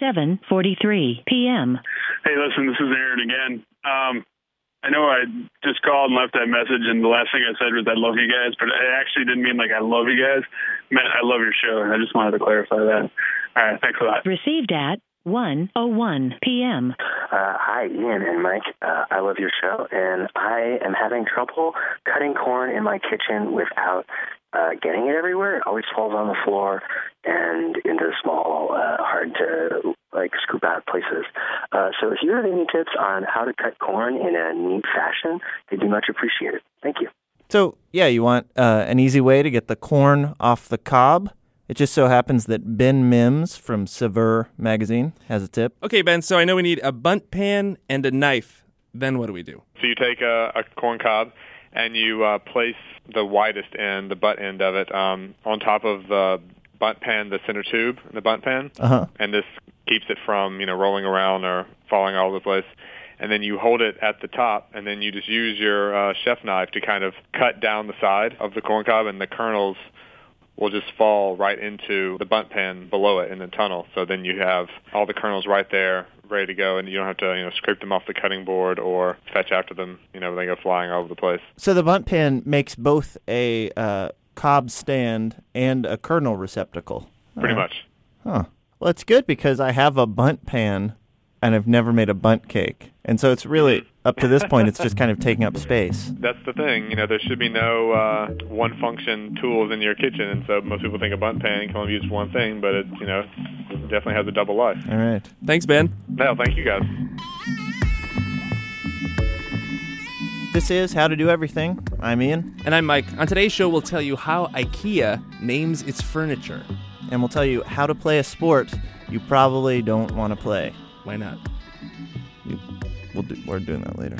7:43 p.m. Hey, listen, this is Aaron again. Um, I know I just called and left that message, and the last thing I said was I love you guys, but I actually didn't mean like I love you guys. I meant I love your show, and I just wanted to clarify that. All right, thanks a lot. Received at 1:01 p.m. Uh, hi, Ian and Mike. Uh, I love your show, and I am having trouble cutting corn in my kitchen without uh, getting it everywhere. It always falls on the floor and into small, uh, hard to like scoop out places. Uh, so if you have any tips on how to cut corn in a neat fashion, they'd be much appreciated. Thank you. So, yeah, you want uh, an easy way to get the corn off the cob? It just so happens that Ben Mims from Saveur magazine has a tip. Okay, Ben, so I know we need a Bundt pan and a knife. Then what do we do? So you take a, a corn cob and you uh, place the widest end, the butt end of it, um, on top of the Bundt pan, the center tube, in the Bundt pan, Uh-huh. and this keeps it from you know rolling around or falling all over the place. And then you hold it at the top, and then you just use your uh, chef knife to kind of cut down the side of the corn cob, and the kernels will just fall right into the Bundt pan below it in the tunnel. So then you have all the kernels right there, ready to go, and you don't have to you know scrape them off the cutting board or fetch after them. You know, they go flying all over the place. So the Bundt pan makes both a uh, cob stand and a kernel receptacle. Pretty Uh, much. Huh. Well, it's good because I have a Bundt pan and I've never made a Bundt cake. And so it's really, up to this point, it's just kind of taking up space. That's the thing. You know, there should be no uh, one function tools in your kitchen, and so most people think a Bundt pan can only be use one thing, but it, you know, definitely has a double life. All right. Thanks, Ben. No, thank you guys. This is How to Do Everything. I'm Ian, And I'm Mike. On today's show, we'll tell you how IKEA names its furniture. and we'll tell you how to play a sport you probably don't want to play. Why not? You- We'll do, we're doing that later.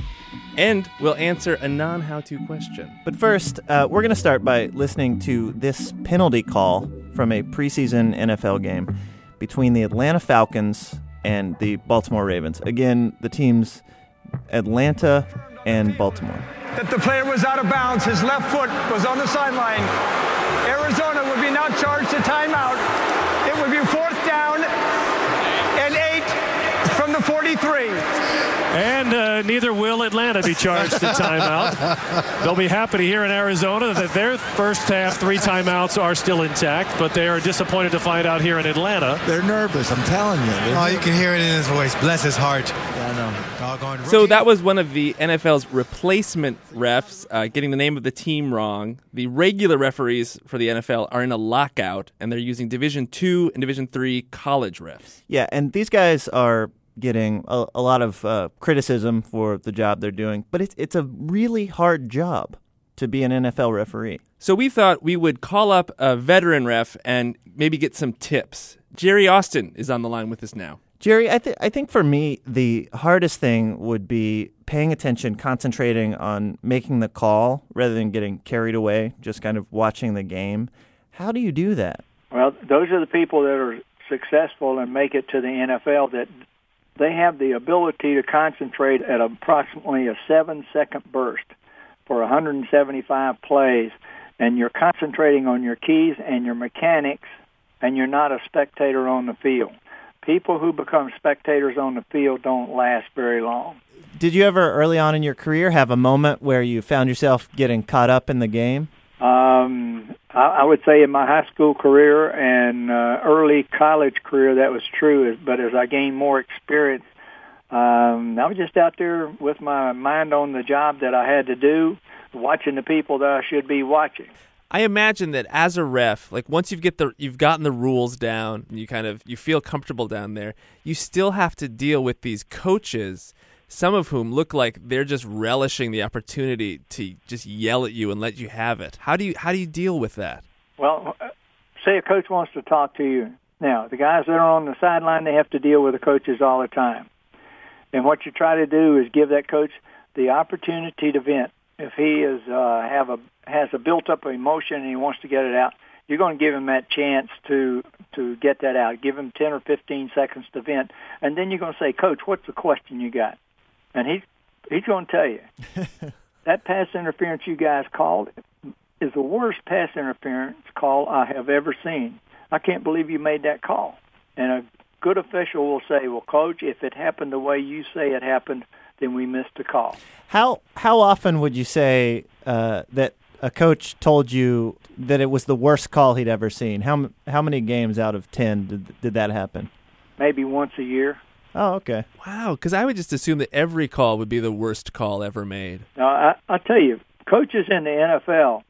And we'll answer a non how to question. But first, uh, we're going to start by listening to this penalty call from a preseason NFL game between the Atlanta Falcons and the Baltimore Ravens. Again, the teams Atlanta and Baltimore. that the player was out of bounds. His left foot was on the sideline. Arizona would be now charged a timeout. 23. And uh, neither will Atlanta be charged a timeout. They'll be happy to hear in Arizona that their first half three timeouts are still intact, but they are disappointed to find out here in Atlanta. They're nervous, I'm telling you. They're oh, nervous. you can hear it in his voice. Bless his heart. So that was one of the NFL's replacement refs uh, getting the name of the team wrong. The regular referees for the NFL are in a lockout, and they're using Division Two and Division Three college refs. Yeah, and these guys are getting a, a lot of uh, criticism for the job they're doing, but it's it's a really hard job to be an NFL referee. So we thought we would call up a veteran ref and maybe get some tips. Jerry Austin is on the line with us now. Jerry, I, th- I think for me, the hardest thing would be paying attention, concentrating on making the call rather than getting carried away, just kind of watching the game. How do you do that? Well, those are the people that are successful and make it to the NFL that they have the ability to concentrate at approximately a seven second burst for 175 plays and you're concentrating on your keys and your mechanics and you're not a spectator on the field. People who become spectators on the field don't last very long. Did you ever, early on in your career, have a moment where you found yourself getting caught up in the game? Um, I, I would say in my high school career and uh, early college career that was true. But as I gained more experience, um, I was just out there with my mind on the job that I had to do, watching the people that I should be watching. I imagine that as a ref, like once you've get the you've gotten the rules down, you kind of you feel comfortable down there, you still have to deal with these coaches, some of whom look like they're just relishing the opportunity to just yell at you and let you have it. How do you how do you deal with that? Well, uh, say a coach wants to talk to you. Now, the guys that are on the sideline, they have to deal with the coaches all the time. And what you try to do is give that coach the opportunity to vent. If he is uh, have a has a built up emotion and he wants to get it out, you're going to give him that chance to to get that out. Give him 10 or 15 seconds to vent, and then you're going to say, "Coach, what's the question you got?" And he he's going to tell you. that pass interference you guys called is the worst pass interference call I have ever seen. I can't believe you made that call. And a good official will say, "Well, coach, if it happened the way you say it happened, then we missed the call." How how often would you say uh, that a coach told you that it was the worst call he'd ever seen? How how many games out of ten did did that happen? Maybe once a year. Oh, okay. Wow, because I would just assume that every call would be the worst call ever made. Now, I, I tell you, coaches in the NFL,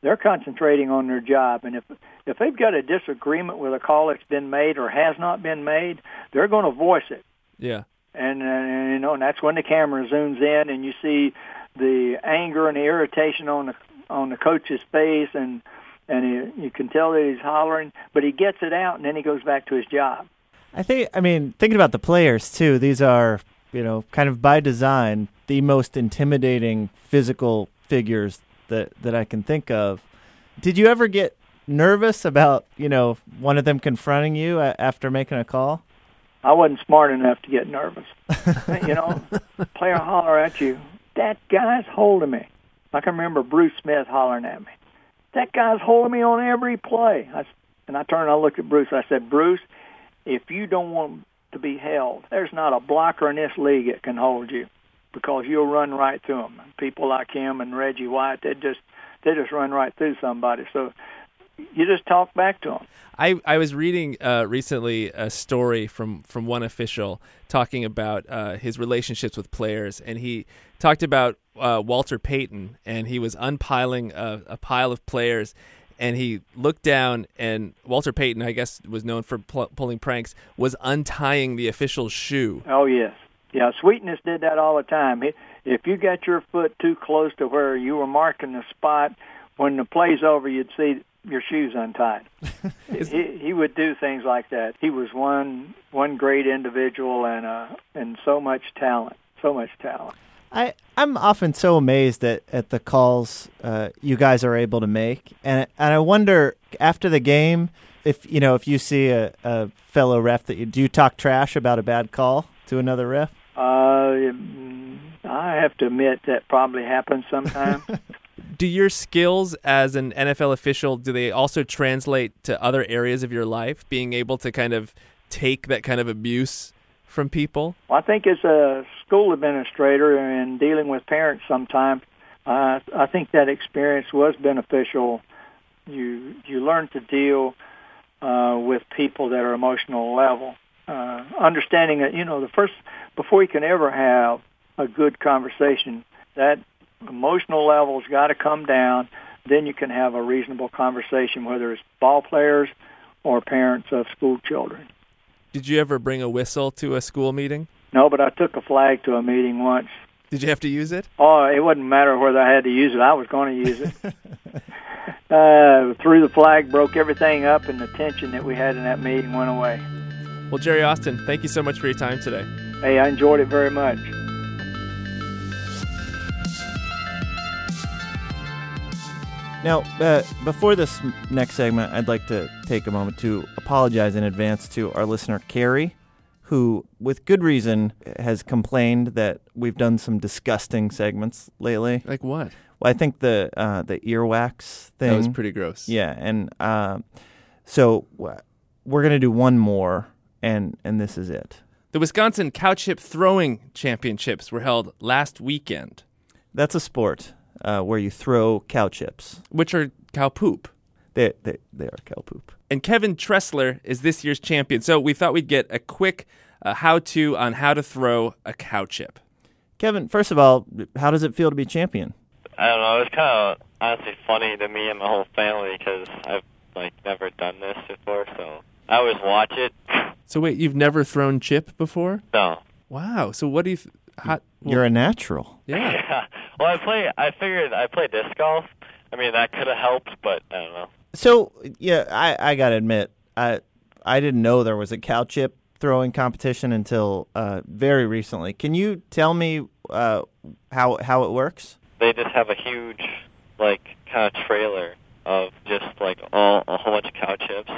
they're concentrating on their job, and if if they've got a disagreement with a call that's been made or has not been made, they're going to voice it. Yeah. And, uh, and you know, and that's when the camera zooms in, and you see the anger and the irritation on the on the coach's face, and and he, you can tell that he's hollering, but he gets it out, and then he goes back to his job. I think. I mean, thinking about the players too. These are you know kind of by design the most intimidating physical figures that that I can think of. Did you ever get nervous about you know one of them confronting you after making a call? I wasn't smart enough to get nervous. you know, player holler at you. That guy's holding me. I can remember Bruce Smith hollering at me. That guy's holding me on every play. I, and I turned and I looked at Bruce. I said, Bruce, if you don't want to be held, there's not a blocker in this league that can hold you because you'll run right through them. People like him and Reggie White, they just they just run right through somebody. So you just talk back to them. I, I was reading uh, recently a story from, from one official talking about uh, his relationships with players, and he talked about uh, Walter Payton, and he was unpiling a, a pile of players, and he looked down, and Walter Payton, I guess, was known for pl- pulling pranks, was untying the official's shoe. Oh yes, yeah. Sweetness did that all the time. If you got your foot too close to where you were marking the spot, when the play's over, you'd see your shoes untied. he, he would do things like that. He was one one great individual and uh, and so much talent, so much talent. I I'm often so amazed at, at the calls uh, you guys are able to make, and and I wonder after the game if you know if you see a, a fellow ref that you do you talk trash about a bad call to another ref. Uh, I have to admit that probably happens sometimes. do your skills as an NFL official do they also translate to other areas of your life? Being able to kind of take that kind of abuse from people. Well, I think as a school administrator and dealing with parents sometimes, uh, I think that experience was beneficial. You you learn to deal uh, with people that are emotional level, uh, understanding that you know the first before you can ever have a good conversation, that emotional level's got to come down. Then you can have a reasonable conversation, whether it's ball players or parents of school children. Did you ever bring a whistle to a school meeting? No, but I took a flag to a meeting once. Did you have to use it? Oh, it wouldn't matter whether I had to use it. I was going to use it. uh, threw the flag, broke everything up, and the tension that we had in that meeting went away. Well, Jerry Austin, thank you so much for your time today. Hey, I enjoyed it very much. Now, uh, before this next segment, I'd like to take a moment to apologize in advance to our listener, Carrie, who, with good reason, has complained that we've done some disgusting segments lately. Like what? Well, I think the uh, the earwax thing. That was pretty gross. Yeah, and uh, so we're gonna do one more, and and this is it. The Wisconsin Cow Chip Throwing Championships were held last weekend. That's a sport uh, where you throw cow chips, which are cow poop. They, they, they are cow poop. And Kevin Tressler is this year's champion. So we thought we'd get a quick uh, how to on how to throw a cow chip. Kevin, first of all, how does it feel to be champion? I don't know. It's kind of honestly funny to me and my whole family because I've like never done this before, so I always watch it. So wait, you've never thrown chip before? No. Wow. So what do you? Th- how, well, You're a natural. Yeah. Well, I play. I figured I play disc golf. I mean, that could have helped, but I don't know. So yeah, I I gotta admit, I I didn't know there was a cow chip throwing competition until uh, very recently. Can you tell me uh, how how it works? They just have a huge like kind of trailer of just like all a whole bunch of cow chips,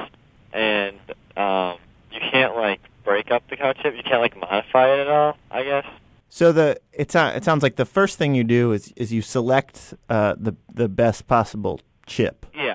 and um, you can't like break up the cow chip. You can't like modify it at all. I guess. So the it, it sounds like the first thing you do is is you select uh, the the best possible chip. Yeah,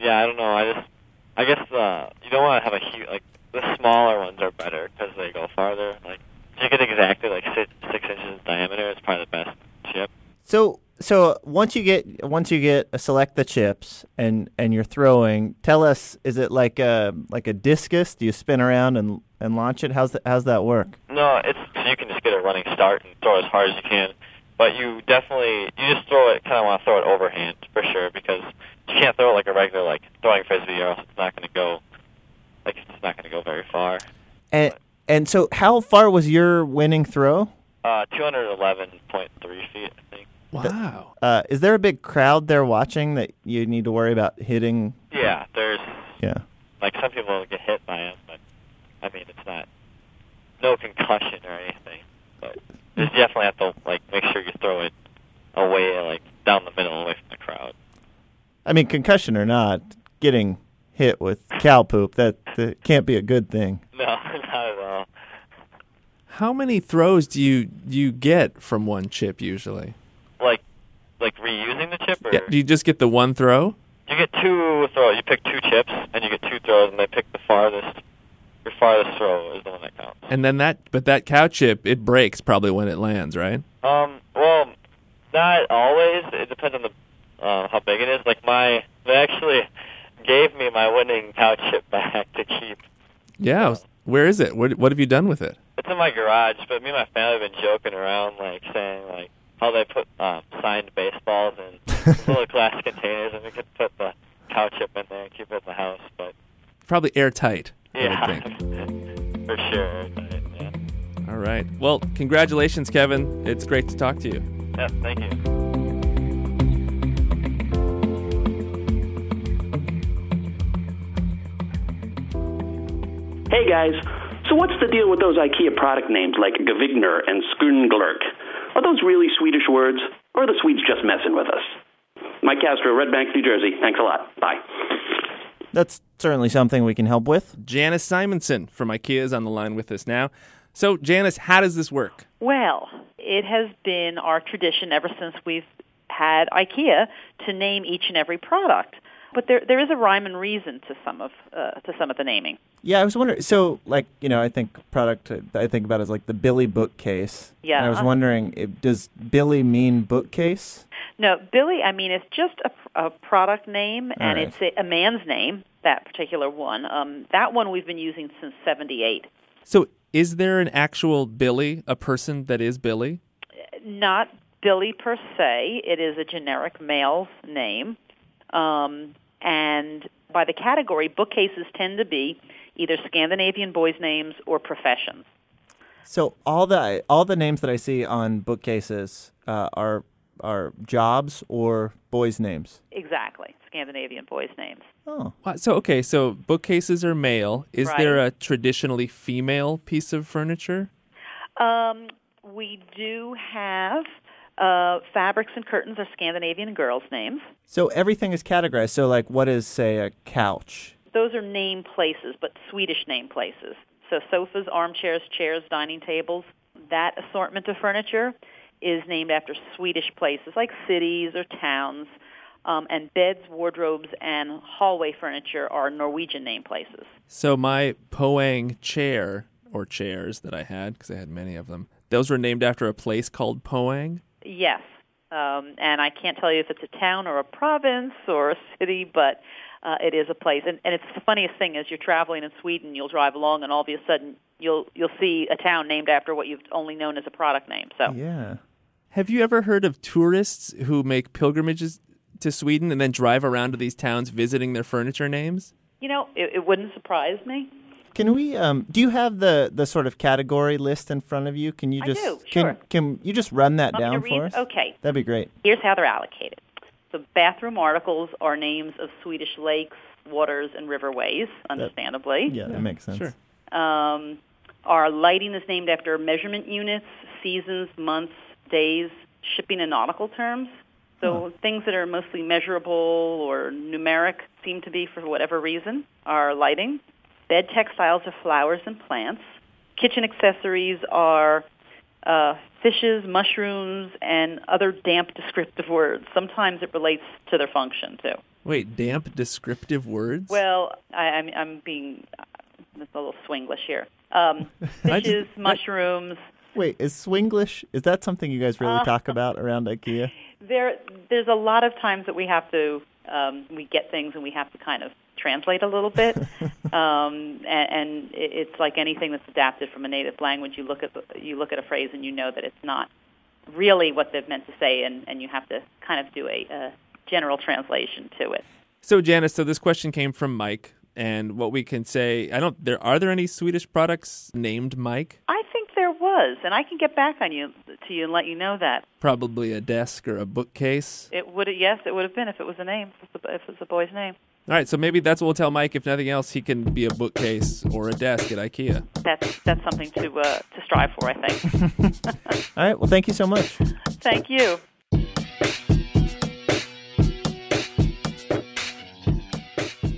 yeah. I don't know. I just I guess uh, you don't want to have a huge like the smaller ones are better because they go farther. Like if you get exactly like six, six inches in diameter, it's probably the best chip. So so once you get once you get uh, select the chips and and you're throwing, tell us is it like a like a discus? Do you spin around and and launch it? How's that how's that work? No, it's you can just get a running start and throw as hard as you can. But you definitely you just throw it kind of want to throw it overhand for sure because you can't throw it like a regular like throwing frisbee or else it's not going to go like it's not going to go very far. And and so how far was your winning throw? Uh, 211.3 feet. Wow. Uh, is there a big crowd there watching that you need to worry about hitting? Yeah, there's Yeah. like some people get hit by it, but I mean it's not no concussion or anything. But you definitely have to like make sure you throw it away, like down the middle, away from the crowd. I mean, concussion or not, getting hit with cow poop that, that can't be a good thing. No, not at all. How many throws do you do you get from one chip usually? Like reusing the chip, or Yeah. Do you just get the one throw? you get two throws. You pick two chips, and you get two throws, and they pick the farthest. Your farthest throw is the one that counts. And then that, but that cow chip, it breaks probably when it lands, right? Um, well, not always. It depends on the uh, how big it is. Like my, they actually gave me my winning cow chip back to keep. Yeah. Where is it? What What have you done with it? It's in my garage, but me and my family have been joking around, like saying like how they put um, signed baseballs in little glass containers, and we could put the cow chip in there and keep it in the house. But Probably airtight. I would yeah, think. for sure. But, yeah. All right. Well, congratulations, Kevin. It's great to talk to you. yeah, thank you. Hey guys, so what's the deal with those IKEA product names like Gavigner and Skundglurk? Are those really Swedish words, or are the Swedes just messing with us? Mike Castro, Red Bank, New Jersey. Thanks a lot. Bye. That's certainly something we can help with. Janice Simonson from IKEA is on the line with us now. So, Janice, how does this work? Well, it has been our tradition ever since we've had IKEA to name each and every product. But there there is a rhyme and reason to some of uh, to some of the naming. Yeah, I was wondering. So, like, you know, I think product I think about is like the Billy bookcase. Yeah. And I was wondering, if, does Billy mean bookcase? No, Billy. I mean, it's just a, a product name, All and right. it's a, a man's name. That particular one. Um, that one we've been using since '78. So, is there an actual Billy, a person that is Billy? Not Billy per se. It is a generic male's name. Um, and by the category, bookcases tend to be either Scandinavian boys' names or professions. So all the all the names that I see on bookcases uh, are are jobs or boys' names. Exactly, Scandinavian boys' names. Oh, So, okay, so bookcases are male. Is Right. there a traditionally female piece of furniture? Um, we do have uh, fabrics and curtains are Scandinavian girls' names. so everything is categorized. So, like, what is say a couch? Those are name places, but Swedish name places. So sofas, armchairs, chairs, dining tables. That assortment of furniture is named after Swedish places like cities or towns. Um, and beds, wardrobes, and hallway furniture are Norwegian name places. So, my Poang chair or chairs that I had, because I had many of them, those were named after a place called Poang. Yes. Um, and I can't tell you if it's a town or a province or a city, but uh, it is a place. And, and it's the funniest thing is you're traveling in Sweden, you'll drive along, and all of a sudden you'll you'll see a town named after what you've only known as a product name. So Yeah. Have you ever heard of tourists who make pilgrimages to Sweden and then drive around to these towns visiting their furniture names? you know it, it wouldn't surprise me. Can we? Um, do you have the the sort of category list in front of you? Can you I just do, can sure. can you just run that Want down for us? Okay. That'd be great. Here's how they're allocated. So bathroom articles are names of Swedish lakes, waters, and riverways, understandably. Yeah, that makes sense. Sure. Um, our lighting is named after measurement units, seasons, months, days, shipping and nautical terms. So things that are mostly measurable or numeric seem to be for whatever reason are lighting. Bed textiles are flowers and plants. Kitchen accessories are uh, fishes, mushrooms, and other damp descriptive words. Sometimes it relates to their function too. Wait, damp descriptive words? Well, I, I'm, I'm being it's a little swinglish here. Um, I just- fishes, mushrooms. Wait, is swinglish? Is that something you guys really Uh, talk about around IKEA? There, there's a lot of times that we have to, um, we get things and we have to kind of translate a little bit. um, and, and it's like anything that's adapted from a native language. You look at the, you look at a phrase and you know that it's not really what they've meant to say, and, and you have to kind of do a, a general translation to it. So Janice, so this question came from Mike, and what we can say, I don't. There are there any Swedish products named Mike? I think there was, and I can get back on you to you and let you know that Probably a desk or a bookcase. it would. Yes, it would have been if it was a name, if it was a, if it was a boy's name. All right, so maybe that's what we'll tell Mike. If nothing else, he can be a bookcase or a desk at IKEA. That's that's something to uh, to strive for. I think. All right. Well, thank you so much. Thank you.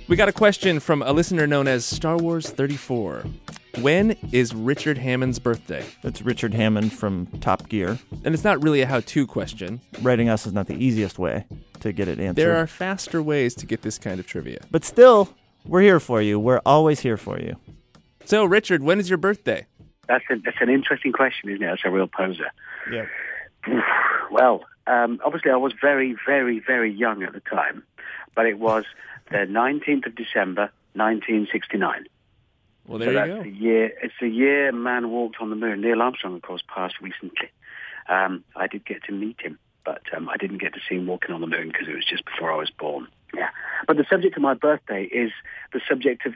We got a question from a listener known as Star Wars 34. When is Richard Hammond's birthday? That's Richard Hammond from Top Gear. And it's not really a how to question. Writing us is not the easiest way to get it answered. There are faster ways to get this kind of trivia. But still, we're here for you. We're always here for you. So, Richard, when is your birthday? That's, a, that's an interesting question, isn't it? That's a real poser. Yeah. Well, um, obviously, I was very, very, very young at the time, but it was the 19th of December, 1969. Well, so there that's you go. the year. It's the year man walked on the moon. Neil Armstrong, of course, passed recently. Um, I did get to meet him, but um, I didn't get to see him walking on the moon because it was just before I was born. Yeah. But the subject of my birthday is the subject of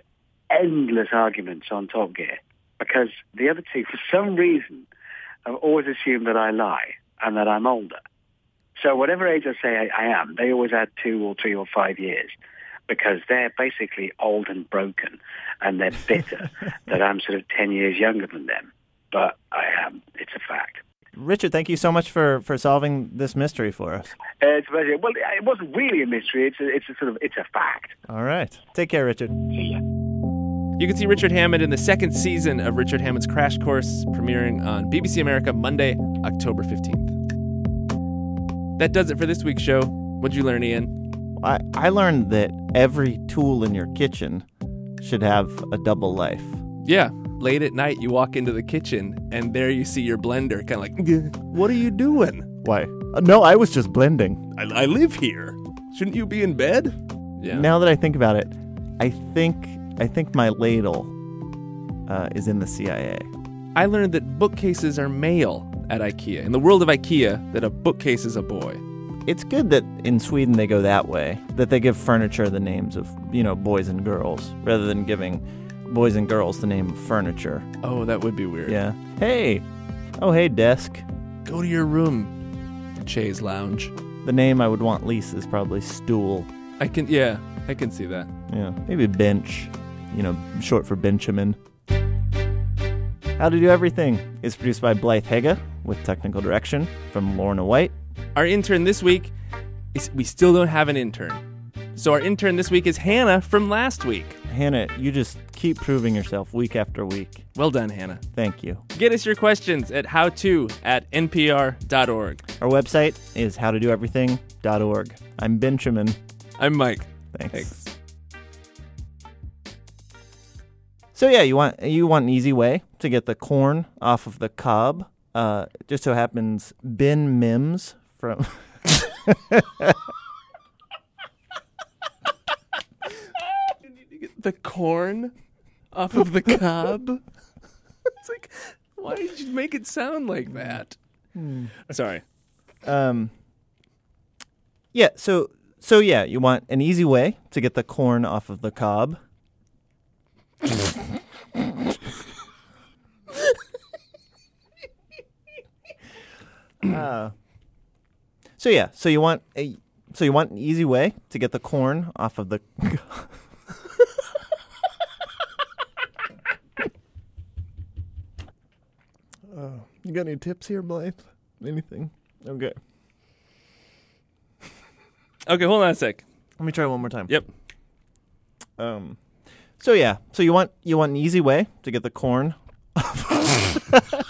endless arguments on Top Gear because the other two, for some reason, have always assumed that I lie and that I'm older. So whatever age I say I, I am, they always add two or three or five years because they're basically old and broken and they're bitter that I'm sort of 10 years younger than them. But I am. It's a fact. Richard, thank you so much for, for solving this mystery for us. Uh, it's a pleasure. Well, it wasn't really a mystery. It's a, it's a sort of, it's a fact. All right. Take care, Richard. See ya. You can see Richard Hammond in the second season of Richard Hammond's Crash Course, premiering on BBC America Monday, October 15th. That does it for this week's show. What'd you learn, Ian? I, I learned that every tool in your kitchen should have a double life. Yeah, late at night, you walk into the kitchen, and there you see your blender, kind of like, what are you doing? Why? Uh, no, I was just blending. I, I live here. Shouldn't you be in bed? Yeah. Now that I think about it, I think I think my ladle uh, is in the CIA. I learned that bookcases are male at IKEA. In the world of IKEA, that a bookcase is a boy. It's good that in Sweden they go that way, that they give furniture the names of, you know, boys and girls, rather than giving boys and girls the name of furniture. Oh, that would be weird. Yeah. Hey. Oh, hey, desk. Go to your room, Chaise Lounge. The name I would want least is probably stool. I can, yeah, I can see that. Yeah. Maybe bench, you know, short for Benjamin. How to Do Everything is produced by Blythe Hega with technical direction from Lorna White. Our intern this week is we still don't have an intern. So our intern this week is Hannah from last week. Hannah, you just keep proving yourself week after week. Well done, Hannah. Thank you. Get us your questions at howto at npr.org. Our website is howtodoeverything.org. I'm Benjamin. I'm Mike. Thanks. Thanks. So yeah, you want you want an easy way to get the corn off of the cob. Uh, just so happens Ben Mims from The corn off of the cob? it's like, why did you make it sound like that? Sorry. um yeah so so yeah you want an easy way to get the corn off of the cob uh, so yeah so you want a so you want an easy way to get the corn off of the uh, you got any tips here blythe anything okay Okay, hold on a sec. let me try one more time Yep. Um, so yeah, so you want you want an easy way to get the corn.